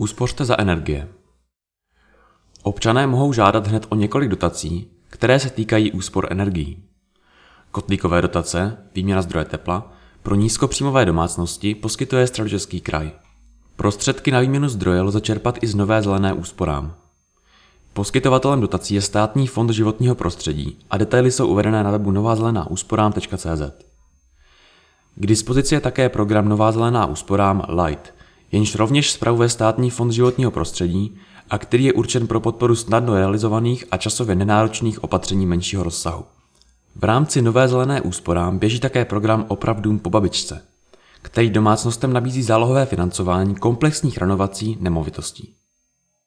Uspořte za energie. Občané mohou žádat hned o několik dotací, které se týkají úspor energií. Kotlíkové dotace, výměna zdroje tepla, pro nízkopříjmové domácnosti poskytuje Středočeský kraj. Prostředky na výměnu zdroje lze čerpat i z Nové zelené úsporám. Poskytovatelem dotací je Státní fond životního prostředí a detaily jsou uvedené na webu novázelenáúsporám.cz. K dispozici je také program Nová zelená úsporám Light, jenž rovněž spravuje Státní fond životního prostředí a který je určen pro podporu snadno realizovaných a časově nenáročných opatření menšího rozsahu. V rámci Nové zelené úsporám běží také program Oprav dům po babičce, který domácnostem nabízí zálohové financování komplexních renovací nemovitostí.